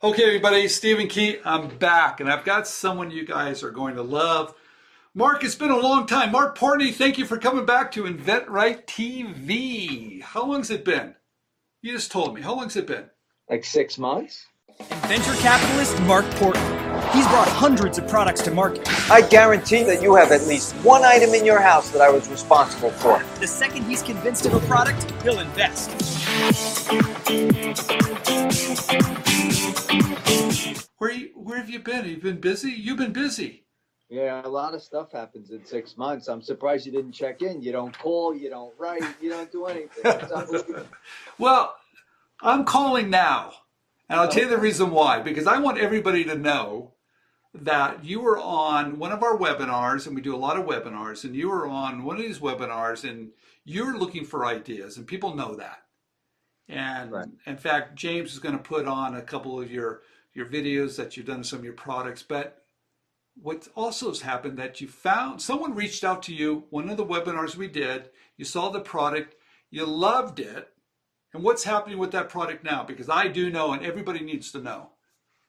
Okay, everybody, Stephen Key, I'm back, and I've got someone you guys are going to love. Marc, it's been a long time. Marc Portney, thank you for coming back to Invent Right TV. How long's it been? You just told me. How long's it been? Like six months. And venture capitalist Marc Portney. He's brought hundreds of products to market. I guarantee that you have at least one item in your house that I was responsible for. The second he's convinced of a product, he'll invest. Where have you been? You've been busy. You've been busy. Yeah, a lot of stuff happens in six months. I'm surprised you didn't check in. You don't call. You don't write. You don't do anything. well, I'm calling now, and I'll tell you the reason why. Because I want everybody to know that you were on one of our webinars, and we do a lot of webinars, and you were on one of these webinars, and you're looking for ideas, and people know that. And right. in fact, James is going to put on a couple of your your videos that you've done some of your products. But what also has happened that you found someone reached out to you, one of the webinars we did, you saw the product, you loved it. And what's happening with that product now? Because I do know, and everybody needs to know.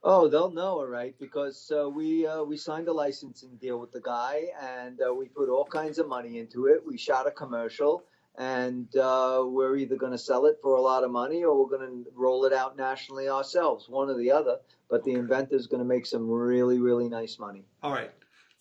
Oh, they'll know, all right, because uh, we uh, we signed a licensing deal with the guy, and uh, we put all kinds of money into it. We shot a commercial, and uh, we're either going to sell it for a lot of money or we're going to roll it out nationally ourselves, one or the other. But the inventor is going to make some really, really nice money. All right.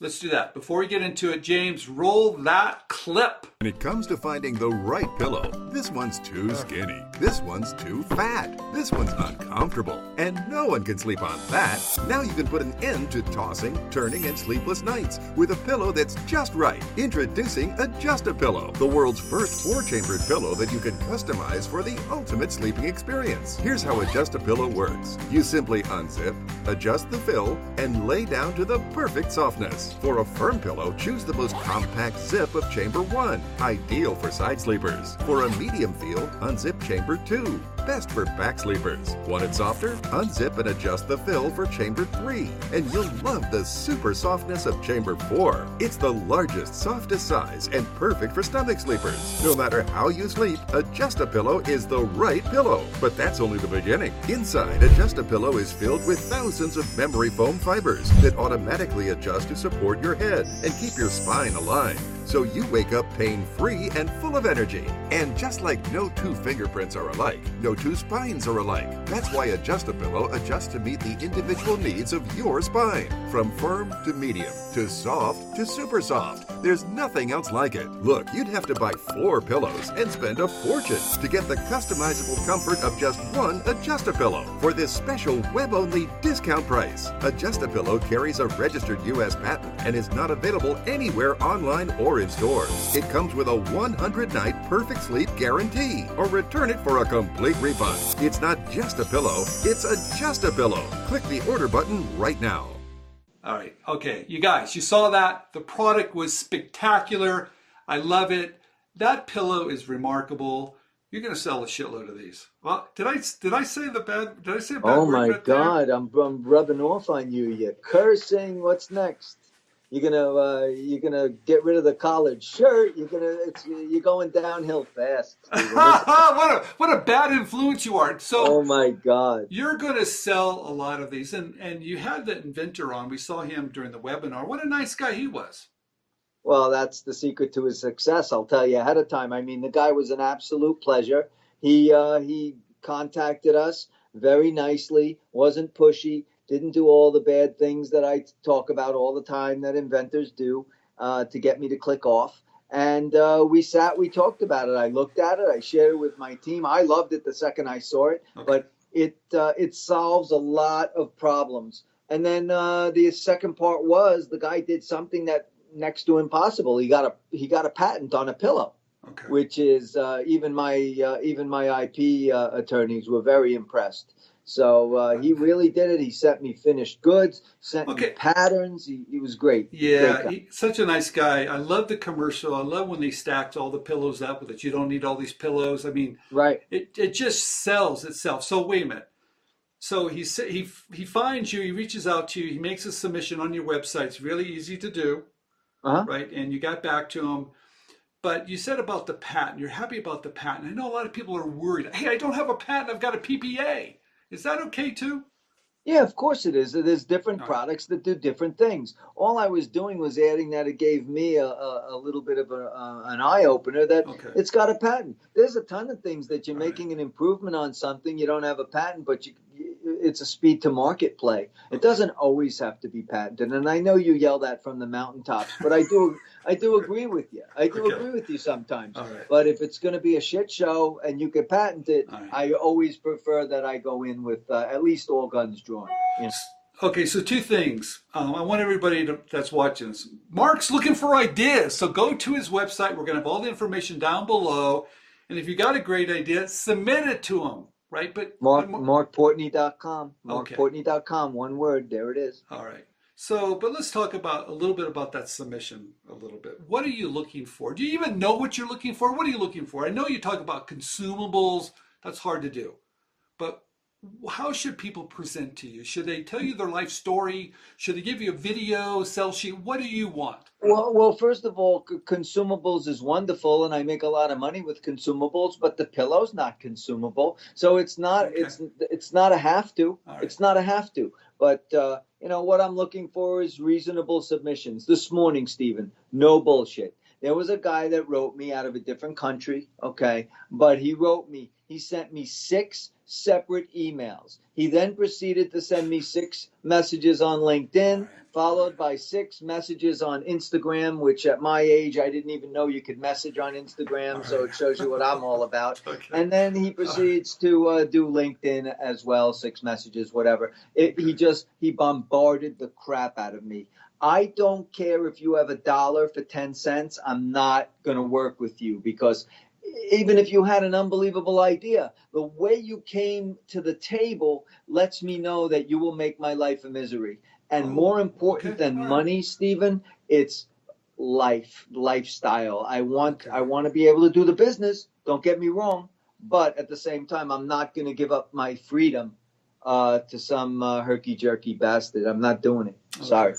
Let's do that. Before we get into it, James, roll that clip. When it comes to finding the right pillow, this one's too skinny. This one's too fat. This one's uncomfortable. And no one can sleep on that. Now you can put an end to tossing, turning, and sleepless nights with a pillow that's just right. Introducing Adjust-A-Pillow, the world's first four-chambered pillow that you can customize for the ultimate sleeping experience. Here's how Adjust-A-Pillow works. You simply unzip, adjust the fill, and lay down to the perfect softness. For a firm pillow, choose the most compact zip of chamber 1, ideal for side sleepers. For a medium feel, unzip chamber 2, best for back sleepers. Want it softer? Unzip and adjust the fill for chamber 3, and you'll love the super softness of chamber 4. It's the largest, softest size and perfect for stomach sleepers. No matter how you sleep, Adjust-A-Pillow is the right pillow. But that's only the beginning. Inside, Adjust-A-Pillow is filled with thousands of memory foam fibers that automatically adjust to support your head and keep your spine aligned so you wake up pain free and full of energy. And just like no two fingerprints are alike, no two spines are alike. That's why Adjust-A-Pillow adjusts to meet the individual needs of your spine. From firm to medium, to soft to super soft. There's nothing else like it. Look, you'd have to buy four pillows and spend a fortune to get the customizable comfort of just one Adjust-A-Pillow for this special web-only discount price. Adjust-A-Pillow carries a registered U.S. patent and is not available anywhere online or in stores. It comes with a 100 night perfect sleep guarantee or return it for a complete refund. It's not just a pillow, it's a just a pillow. Click the order button right now. All right, okay, you guys, you saw that. The product was spectacular. I love it. That pillow is remarkable. You're going to sell a shitload of these. Well, did I did I say the bad? Did I say a bad Oh my right God! I'm, I'm rubbing off on you. You're cursing. What's next? You're gonna uh, you're gonna get rid of the collared shirt. You're gonna it's, you're going downhill fast. what a what a bad influence you are. So oh my god, you're gonna sell a lot of these, and and you had the inventor on. We saw him during the webinar. What a nice guy he was. Well, that's the secret to his success. I'll tell you ahead of time. I mean, the guy was an absolute pleasure. He uh, he contacted us very nicely, wasn't pushy didn't do all the bad things that I talk about all the time that inventors do uh, to get me to click off. And uh, we sat, we talked about it. I looked at it, I shared it with my team. I loved it the second I saw it, okay. but it uh, it solves a lot of problems. And then uh, the second part was the guy did something that next to impossible. He got a he got a patent on a pillow. Okay. Which is uh, even my uh, even my IP attorneys were very impressed. So uh, he really did it. He sent me finished goods, sent okay. me patterns. He, he was great. Yeah, great he, such a nice guy. I love the commercial. I love when they stacked all the pillows up that you don't need all these pillows. I mean, right? It it just sells itself. So wait a minute. So he he he finds you. He reaches out to you. He makes a submission on your website. It's really easy to do, uh-huh. right? And you got back to him. But you said about the patent. You're happy about the patent. I know a lot of people are worried. Hey, I don't have a patent. I've got a PPA. Is that okay too? Yeah, of course it is. There's different products that do different things. All I was doing was adding that it gave me a, a, a little bit of a, uh, an eye opener that Okay. it's got a patent. There's a ton of things that you're All right. making an improvement on something. You don't have a patent, but you, it's a speed to market play. It doesn't always have to be patented. And I know you yell that from the mountaintops, but I do I do agree with you. I do Okay. agree with you sometimes. Right. But if it's going to be a shit show and you can patent it, right. I always prefer that I go in with uh, at least all guns drawn. You know? Okay, so two things. Um, I want everybody to, that's watching this. Marc's looking for ideas, so go to his website. We're going to have all the information down below, and if you got a great idea, submit it to him. Right, but Marc, but- MarcPortney.com. Okay. MarcPortney.com. One word. There it is. All right. So, but let's talk about a little bit about that submission a little bit. What are you looking for? Do you even know what you're looking for? What are you looking for? I know you talk about consumables. That's hard to do. How should people present to you? Should they tell you their life story? Should they give you a video, sell sheet? What do you want? Well, well, first of all, consumables is wonderful, and I make a lot of money with consumables. But the pillow's not consumable, so it's not. Okay. It's it's not a have to. Right. It's not a have to. But uh, you know what I'm looking for is reasonable submissions. This morning, Stephen, no bullshit. There was a guy that wrote me out of a different country, okay, but he wrote me. He sent me six separate emails. He then proceeded to send me six messages on LinkedIn, followed by six messages on Instagram, which at my age I didn't even know you could message on Instagram, so it shows you what I'm all about. Okay. And then he proceeds to uh, do LinkedIn as well, six messages, whatever. It, he just he bombarded the crap out of me. I don't care if you have a dollar for ten cents. I'm not going to work with you because even if you had an unbelievable idea, the way you came to the table lets me know that you will make my life a misery. And Oh, more important okay. than money, Stephen, it's life, lifestyle. I want Okay. I want to be able to do the business. Don't get me wrong, but at the same time, I'm not going to give up my freedom uh, to some uh, herky jerky bastard. I'm not doing it. Sorry.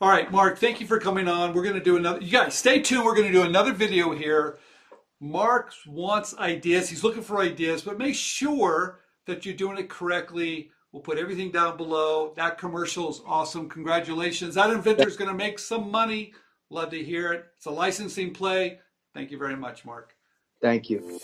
All right, Marc, thank you for coming on. We're going to do another. You guys, stay tuned. We're going to do another video here. Marx wants ideas. He's looking for ideas, but make sure that you're doing it correctly. We'll put everything down below. That commercial is awesome. Congratulations. That inventor is going to make some money. Love to hear it. It's a licensing play. Thank you very much, Marc. Thank you.